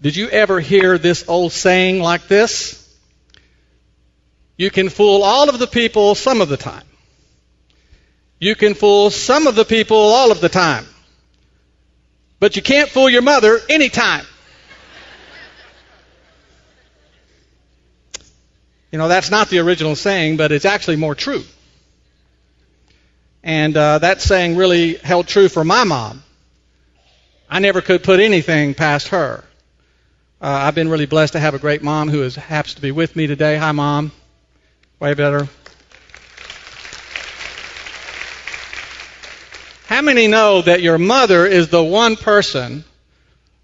Did you ever hear this old saying like this? You can fool all of the people some of the time. You can fool some of the people all of the time. But you can't fool your mother anytime. You know, that's not the original saying, but it's actually more true. And uh, that saying really held true for my mom. I never could put anything past her. Uh, I've been really blessed to have a great mom who is, happens to be with me today. Hi, Mom. Way better. How many know that your mother is the one person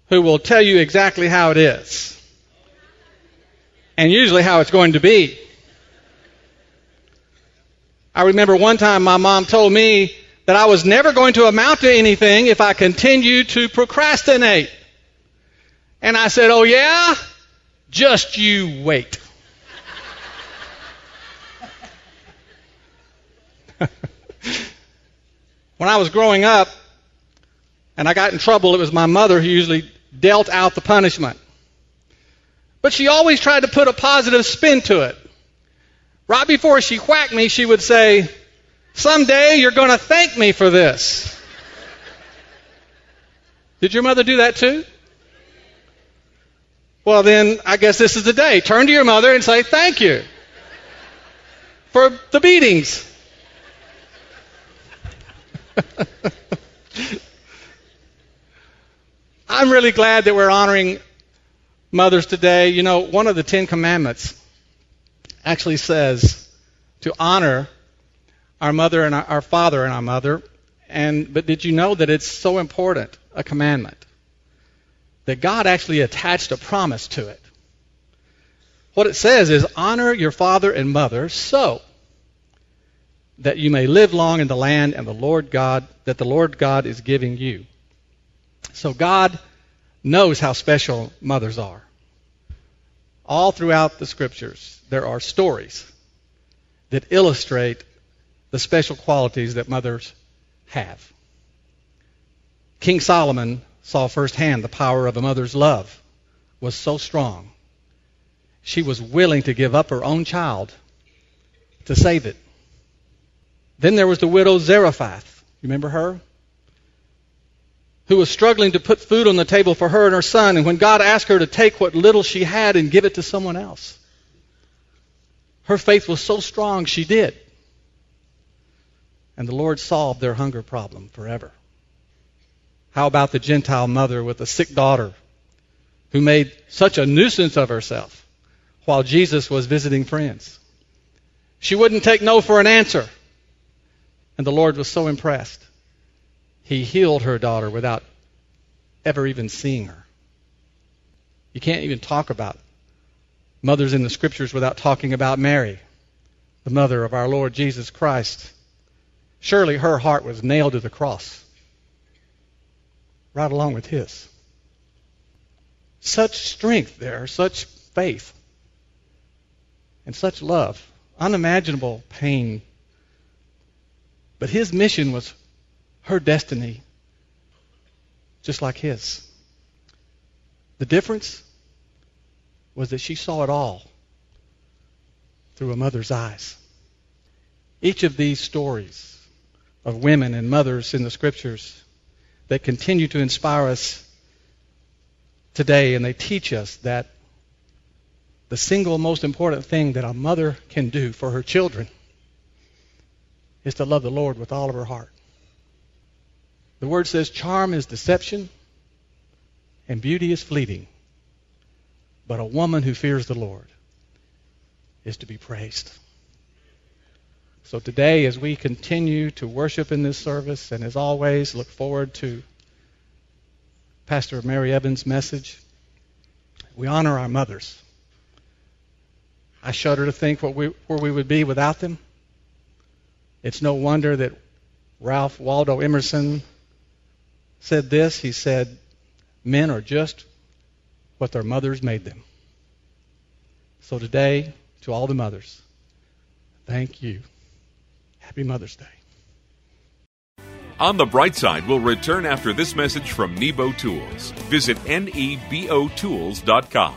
who will tell you exactly how it is? And usually how it's going to be. I remember one time my mom told me that I was never going to amount to anything if I continued to procrastinate. And I said, Oh, yeah? Just you wait. when I was growing up and I got in trouble, it was my mother who usually dealt out the punishment. But she always tried to put a positive spin to it. Right before she whacked me, she would say, Someday you're going to thank me for this. Did your mother do that too? Well, then I guess this is the day. Turn to your mother and say, Thank you for the beatings. I'm really glad that we're honoring mothers today. You know, one of the Ten Commandments actually says to honor our mother and our, our father and our mother. And but did you know that it's so important a commandment that God actually attached a promise to it? What it says is honor your father and mother so that you may live long in the land and the Lord God that the Lord God is giving you. So God knows how special mothers are. All throughout the scriptures, there are stories that illustrate the special qualities that mothers have. King Solomon saw firsthand the power of a mother's love was so strong. She was willing to give up her own child to save it. Then there was the widow Zarephath. You remember her? Who was struggling to put food on the table for her and her son, and when God asked her to take what little she had and give it to someone else, her faith was so strong she did. And the Lord solved their hunger problem forever. How about the Gentile mother with a sick daughter who made such a nuisance of herself while Jesus was visiting friends? She wouldn't take no for an answer. And the Lord was so impressed. He healed her daughter without ever even seeing her. You can't even talk about mothers in the scriptures without talking about Mary, the mother of our Lord Jesus Christ. Surely her heart was nailed to the cross, right along with his. Such strength there, such faith, and such love, unimaginable pain but his mission was her destiny, just like his. The difference was that she saw it all through a mother's eyes. Each of these stories of women and mothers in the scriptures that continue to inspire us today, and they teach us that the single most important thing that a mother can do for her children is to love the Lord with all of her heart. The word says charm is deception and beauty is fleeting. But a woman who fears the Lord is to be praised. So today, as we continue to worship in this service, and as always, look forward to Pastor Mary Evans' message, we honor our mothers I shudder to think we, where we would be without them. It's no wonder that Ralph Waldo Emerson said this. He said, Men are just what their mothers made them. So today, to all the mothers, thank you. Happy Mother's Day. On the bright side, we'll return after this message from Nebo Tools. Visit nebotools.com.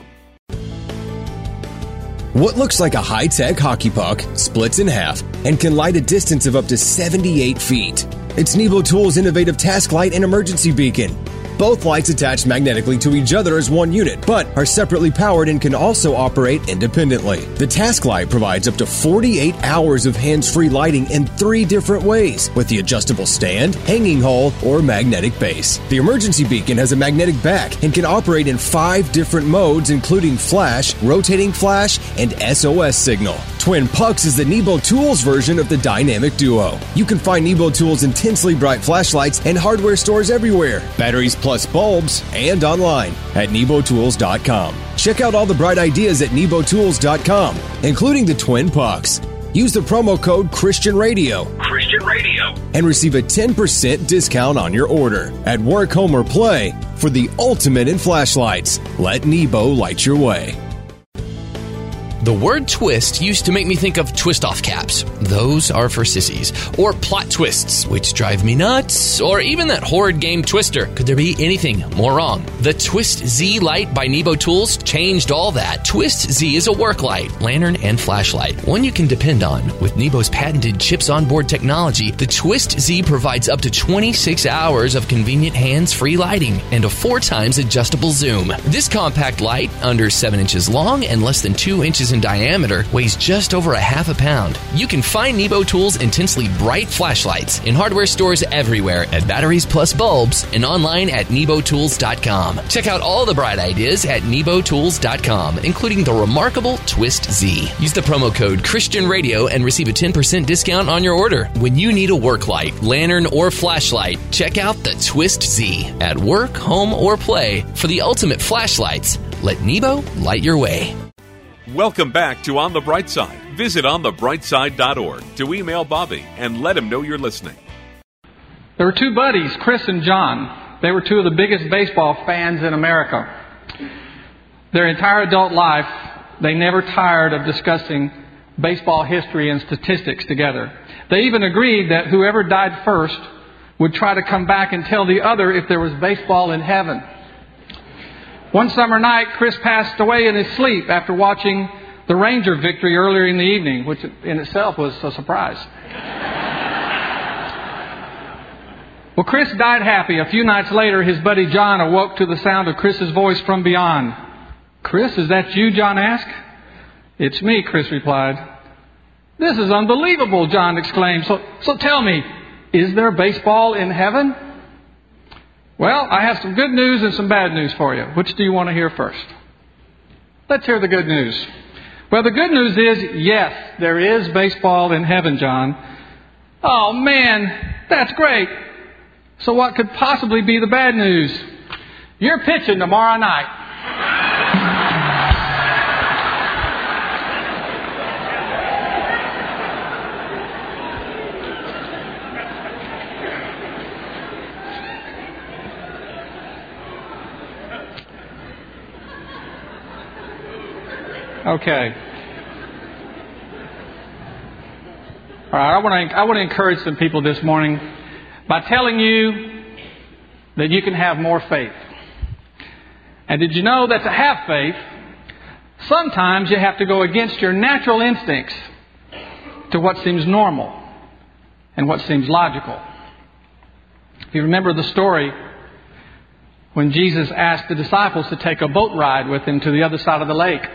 What looks like a high tech hockey puck splits in half and can light a distance of up to 78 feet. It's Nebo Tools' innovative task light and emergency beacon. Both lights attach magnetically to each other as one unit, but are separately powered and can also operate independently. The task light provides up to 48 hours of hands free lighting in three different ways with the adjustable stand, hanging hole, or magnetic base. The emergency beacon has a magnetic back and can operate in five different modes, including flash, rotating flash, and SOS signal. Twin Pucks is the Nebo Tools version of the Dynamic Duo. You can find Nebo Tools' intensely bright flashlights and hardware stores everywhere. Batteries plus bulbs and online at nebotools.com. Check out all the bright ideas at nebotools.com, including the Twin Pucks. Use the promo code Christian Radio. Christian Radio. And receive a 10% discount on your order at work, home, or play for the ultimate in flashlights. Let Nebo light your way. The word twist used to make me think of twist off caps. Those are for sissies. Or plot twists, which drive me nuts. Or even that horrid game Twister. Could there be anything more wrong? The Twist Z light by Nebo Tools changed all that. Twist Z is a work light, lantern, and flashlight. One you can depend on. With Nebo's patented chips on board technology, the Twist Z provides up to 26 hours of convenient hands free lighting and a four times adjustable zoom. This compact light, under 7 inches long and less than 2 inches in diameter, weighs just over a half a pound. You can find Nebo Tools' intensely bright flashlights in hardware stores everywhere at Batteries Plus Bulbs and online at nebotools.com. Check out all the bright ideas at nebotools.com, including the remarkable Twist Z. Use the promo code Christian Radio and receive a 10% discount on your order. When you need a work light, lantern, or flashlight, check out the Twist Z at work, home, or play for the ultimate flashlights. Let Nebo light your way. Welcome back to On the Bright Side. Visit onthebrightside.org to email Bobby and let him know you're listening. There were two buddies, Chris and John. They were two of the biggest baseball fans in America. Their entire adult life, they never tired of discussing baseball history and statistics together. They even agreed that whoever died first would try to come back and tell the other if there was baseball in heaven. One summer night, Chris passed away in his sleep after watching the Ranger victory earlier in the evening, which in itself was a surprise. Well, Chris died happy. A few nights later, his buddy John awoke to the sound of Chris's voice from beyond. Chris, is that you? John asked. It's me, Chris replied. This is unbelievable, John exclaimed. So, so tell me, is there baseball in heaven? Well, I have some good news and some bad news for you. Which do you want to hear first? Let's hear the good news. Well, the good news is yes, there is baseball in heaven, John. Oh man, that's great. So what could possibly be the bad news? You're pitching tomorrow night. Okay. All right, I want to I want to encourage some people this morning by telling you that you can have more faith. And did you know that to have faith, sometimes you have to go against your natural instincts to what seems normal and what seems logical. If you remember the story when Jesus asked the disciples to take a boat ride with him to the other side of the lake.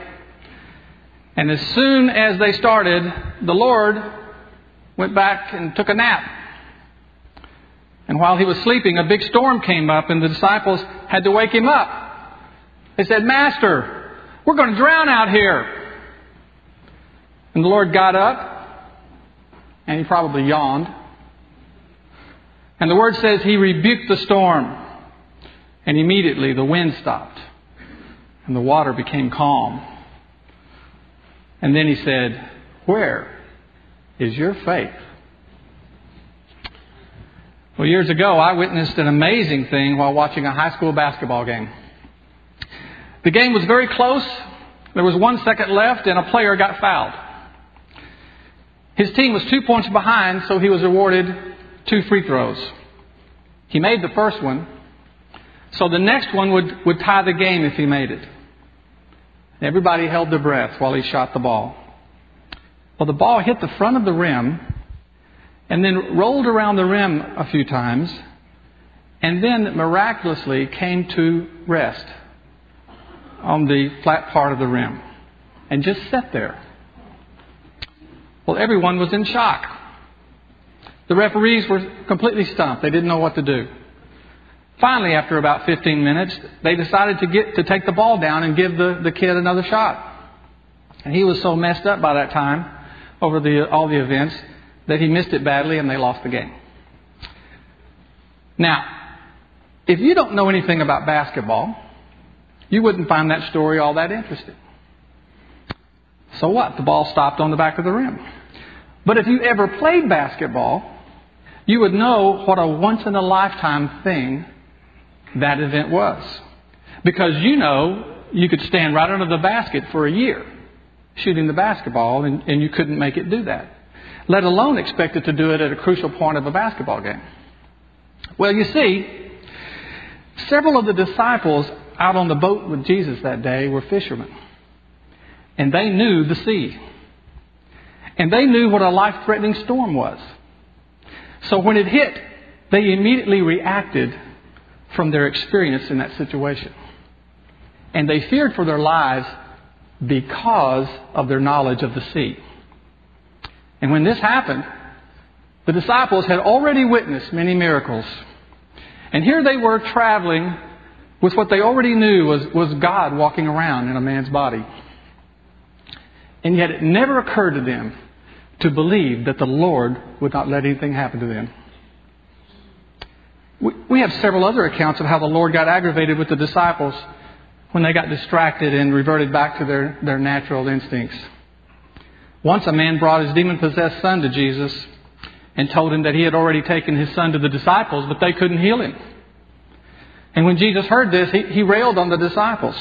And as soon as they started, the Lord went back and took a nap. And while he was sleeping, a big storm came up, and the disciples had to wake him up. They said, Master, we're going to drown out here. And the Lord got up, and he probably yawned. And the word says he rebuked the storm, and immediately the wind stopped, and the water became calm. And then he said, Where is your faith? Well, years ago, I witnessed an amazing thing while watching a high school basketball game. The game was very close. There was one second left, and a player got fouled. His team was two points behind, so he was awarded two free throws. He made the first one, so the next one would, would tie the game if he made it. Everybody held their breath while he shot the ball. Well, the ball hit the front of the rim and then rolled around the rim a few times and then miraculously came to rest on the flat part of the rim and just sat there. Well, everyone was in shock. The referees were completely stumped. They didn't know what to do. Finally, after about 15 minutes, they decided to get to take the ball down and give the, the kid another shot. And he was so messed up by that time over the, all the events that he missed it badly and they lost the game. Now, if you don't know anything about basketball, you wouldn't find that story all that interesting. So what? The ball stopped on the back of the rim. But if you ever played basketball, you would know what a once in a lifetime thing that event was. Because you know you could stand right under the basket for a year shooting the basketball and, and you couldn't make it do that. Let alone expect it to do it at a crucial point of a basketball game. Well, you see, several of the disciples out on the boat with Jesus that day were fishermen. And they knew the sea. And they knew what a life threatening storm was. So when it hit, they immediately reacted from their experience in that situation. And they feared for their lives because of their knowledge of the sea. And when this happened, the disciples had already witnessed many miracles. And here they were traveling with what they already knew was, was God walking around in a man's body. And yet it never occurred to them to believe that the Lord would not let anything happen to them. We have several other accounts of how the Lord got aggravated with the disciples when they got distracted and reverted back to their, their natural instincts. Once a man brought his demon possessed son to Jesus and told him that he had already taken his son to the disciples, but they couldn't heal him. And when Jesus heard this, he, he railed on the disciples,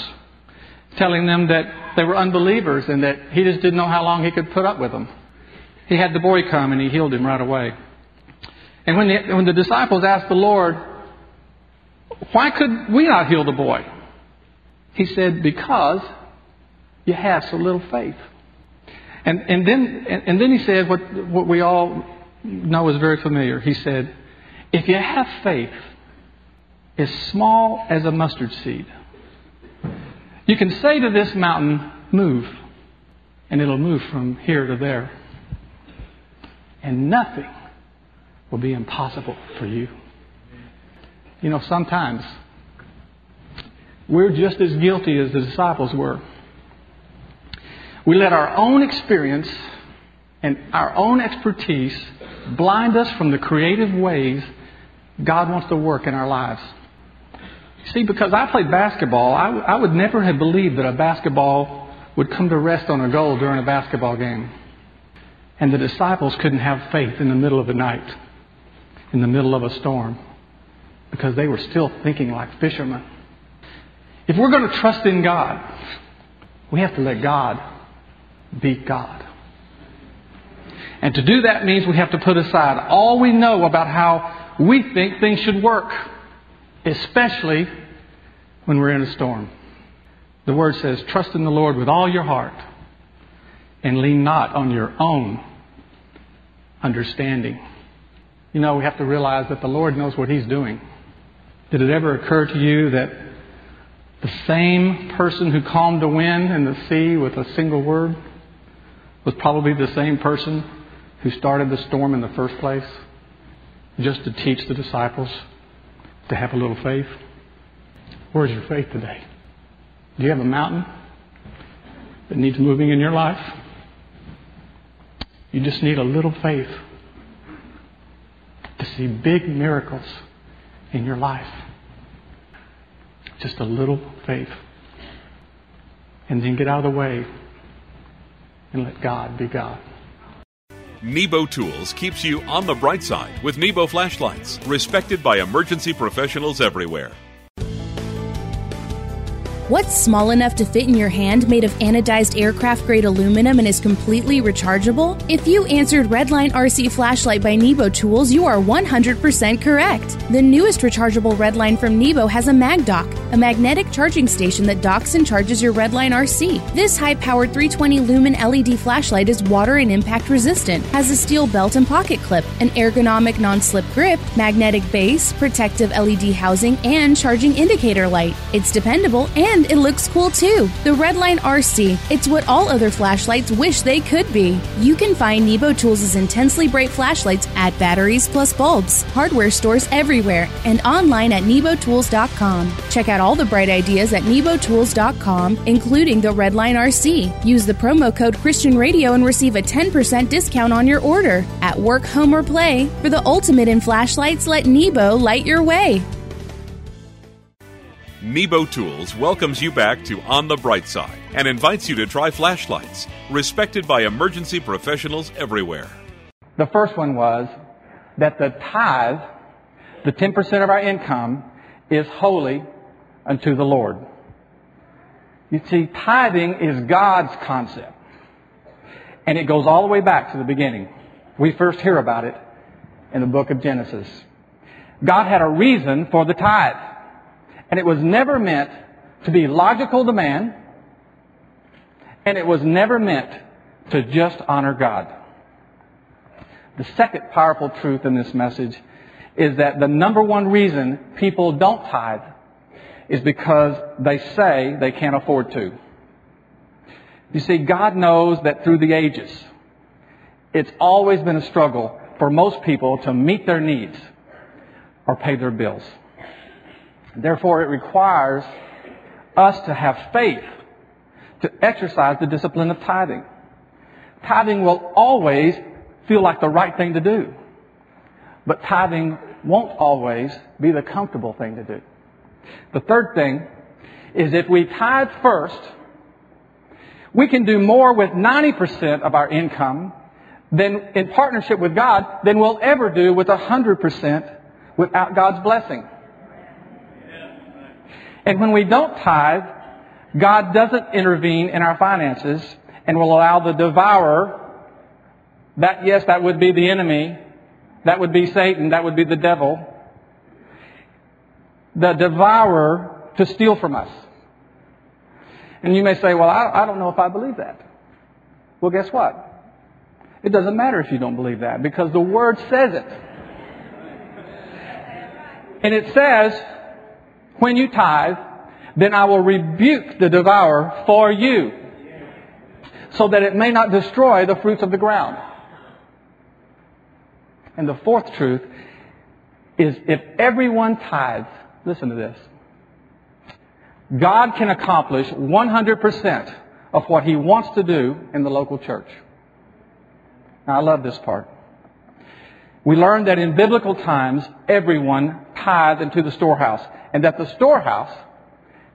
telling them that they were unbelievers and that he just didn't know how long he could put up with them. He had the boy come and he healed him right away. And when the, when the disciples asked the Lord, why could we not heal the boy? He said, because you have so little faith. And, and, then, and, and then he said what, what we all know is very familiar. He said, if you have faith as small as a mustard seed, you can say to this mountain, move, and it'll move from here to there. And nothing will be impossible for you. You know, sometimes we're just as guilty as the disciples were. We let our own experience and our own expertise blind us from the creative ways God wants to work in our lives. See, because I played basketball, I, would never have believed that a basketball would come to rest on a goal during a basketball game. And the disciples couldn't have faith in the middle of the night in the middle of a storm because they were still thinking like fishermen. If we're going to trust in God, we have to let God be God. And to do that means we have to put aside all we know about how we think things should work, especially when we're in a storm. The Word says, Trust in the Lord with all your heart and lean not on your own understanding. You know, we have to realize that the Lord knows what He's doing. Did it ever occur to you that the same person who calmed the wind and the sea with a single word was probably the same person who started the storm in the first place just to teach the disciples to have a little faith? Where's your faith today? Do you have a mountain that needs moving in your life? You just need a little faith to see big miracles in your life. Just a little faith. And then get out of the way and let God be God. Nebo Tools keeps you on the bright side with Nebo flashlights, respected by emergency professionals everywhere. What's small enough to fit in your hand made of anodized aircraft grade aluminum and is completely rechargeable? If you answered Redline RC Flashlight by Nebo Tools, you are 100% correct. The newest rechargeable Redline from Nebo has a Mag Dock, a magnetic charging station that docks and charges your Redline RC. This high powered 320 lumen LED flashlight is water and impact resistant, has a steel belt and pocket clip, an ergonomic non slip grip, magnetic base, protective LED housing, and charging indicator light. It's dependable and it looks cool too. The Redline RC. It's what all other flashlights wish they could be. You can find Nebo Tools' intensely bright flashlights at Batteries Plus Bulbs, hardware stores everywhere, and online at nebotools.com. Check out all the bright ideas at nebotools.com, including the Redline RC. Use the promo code Christian Radio and receive a 10% discount on your order. At work, home, or play, for the ultimate in flashlights, let Nebo light your way. Nebo Tools welcomes you back to On the Bright Side and invites you to try flashlights, respected by emergency professionals everywhere. The first one was that the tithe, the 10% of our income, is holy unto the Lord. You see, tithing is God's concept. And it goes all the way back to the beginning. We first hear about it in the book of Genesis. God had a reason for the tithe. And it was never meant to be logical to man. And it was never meant to just honor God. The second powerful truth in this message is that the number one reason people don't tithe is because they say they can't afford to. You see, God knows that through the ages, it's always been a struggle for most people to meet their needs or pay their bills. Therefore, it requires us to have faith to exercise the discipline of tithing. Tithing will always feel like the right thing to do. But tithing won't always be the comfortable thing to do. The third thing is if we tithe first, we can do more with 90% of our income than in partnership with God than we'll ever do with 100% without God's blessing. And when we don't tithe, God doesn't intervene in our finances and will allow the devourer, that yes, that would be the enemy, that would be Satan, that would be the devil, the devourer to steal from us. And you may say, well, I, I don't know if I believe that. Well, guess what? It doesn't matter if you don't believe that because the Word says it. And it says, when you tithe, then I will rebuke the devourer for you, so that it may not destroy the fruits of the ground. And the fourth truth is if everyone tithes, listen to this, God can accomplish 100% of what He wants to do in the local church. Now, I love this part. We learned that in biblical times, everyone tithed into the storehouse, and that the storehouse,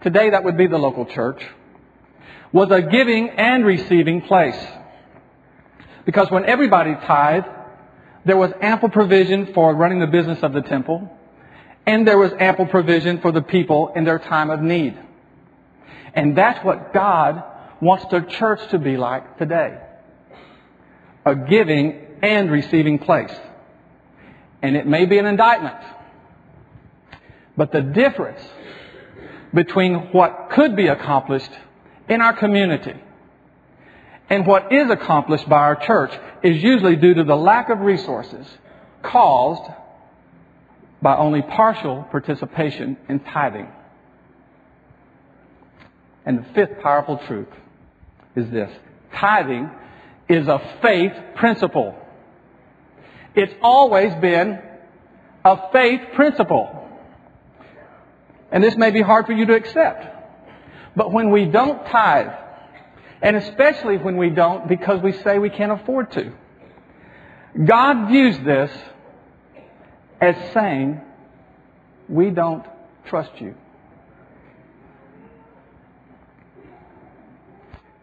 today that would be the local church, was a giving and receiving place. Because when everybody tithed, there was ample provision for running the business of the temple, and there was ample provision for the people in their time of need. And that's what God wants the church to be like today. A giving and receiving place. And it may be an indictment. But the difference between what could be accomplished in our community and what is accomplished by our church is usually due to the lack of resources caused by only partial participation in tithing. And the fifth powerful truth is this. Tithing is a faith principle. It's always been a faith principle. And this may be hard for you to accept. But when we don't tithe, and especially when we don't because we say we can't afford to, God views this as saying, we don't trust you.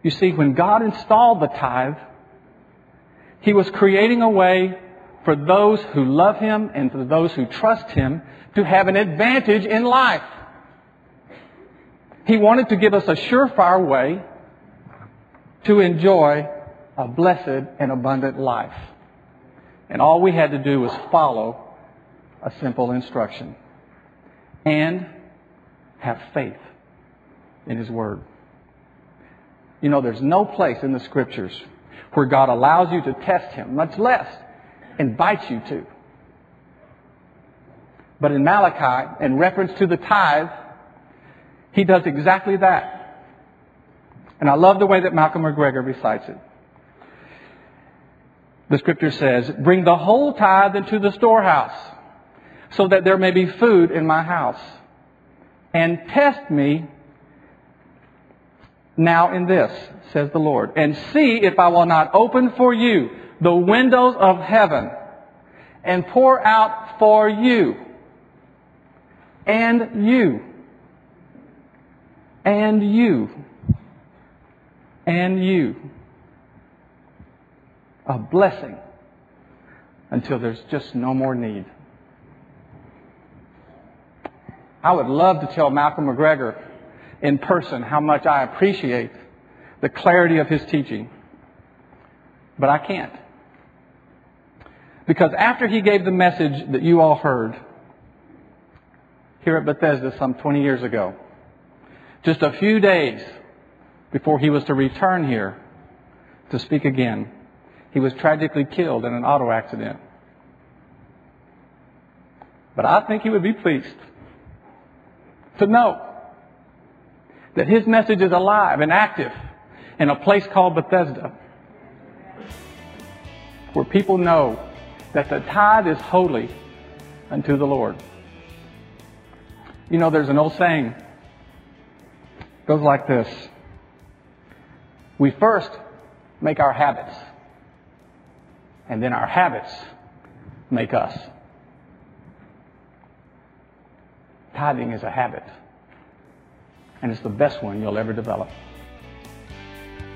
You see, when God installed the tithe, He was creating a way for those who love Him and for those who trust Him to have an advantage in life. He wanted to give us a surefire way to enjoy a blessed and abundant life. And all we had to do was follow a simple instruction and have faith in His Word. You know, there's no place in the Scriptures where God allows you to test Him, much less invites you to. But in Malachi, in reference to the tithe, He does exactly that. And I love the way that Malcolm McGregor recites it. The scripture says, Bring the whole tithe into the storehouse, so that there may be food in my house. And test me now in this, says the Lord, and see if I will not open for you the windows of heaven and pour out for you and you and you and you a blessing until there's just no more need. I would love to tell Malcolm McGregor in person how much I appreciate the clarity of his teaching. But I can't. Because after he gave the message that you all heard here at Bethesda some 20 years ago, just a few days before he was to return here to speak again, he was tragically killed in an auto accident. But I think he would be pleased to know that his message is alive and active in a place called Bethesda, where people know that the tithe is holy unto the Lord. You know, there's an old saying, goes like this. We first make our habits, and then our habits make us. Tithing is a habit and it's the best one you'll ever develop.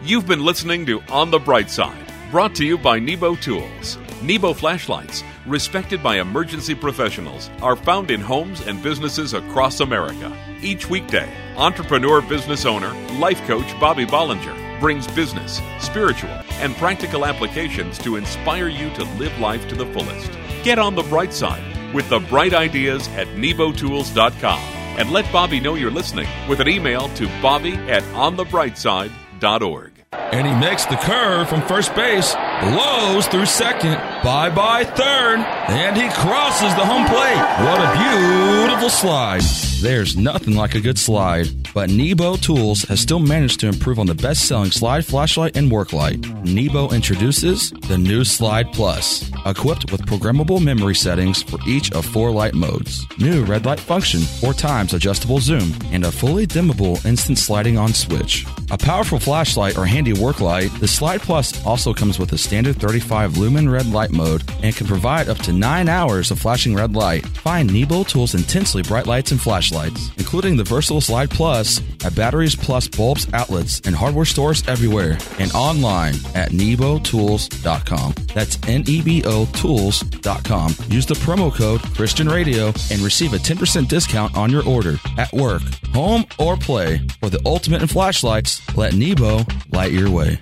You've been listening to On the Bright Side, brought to you by Nebo Tools. Nebo flashlights, respected by emergency professionals, are found in homes and businesses across America. Each weekday, entrepreneur business owner, life coach Bobby Bollinger brings business, spiritual, and practical applications to inspire you to live life to the fullest. Get on the bright side with the bright ideas at nebotools.com and let Bobby know you're listening with an email to bobby at onthebrightside.org. And he makes the curve from first base, blows through second, bye bye third, and he crosses the home plate. What a beautiful slide. There's nothing like a good slide, but Nebo Tools has still managed to improve on the best selling slide flashlight and work light. Nebo introduces the new Slide Plus, equipped with programmable memory settings for each of four light modes, new red light function, four times adjustable zoom, and a fully dimmable instant sliding on switch. A powerful flashlight or handy work light, the Slide Plus also comes with a standard 35 lumen red light mode and can provide up to 9 hours of flashing red light. Find Nebo Tools' intensely bright lights and flashlights, including the Versatile Slide Plus at Batteries Plus bulbs outlets and hardware stores everywhere and online at nebotools.com. That's N E B O tools.com. Use the promo code Christian Radio and receive a 10% discount on your order at work, home, or play. For the ultimate in flashlights, let Nebo light your way.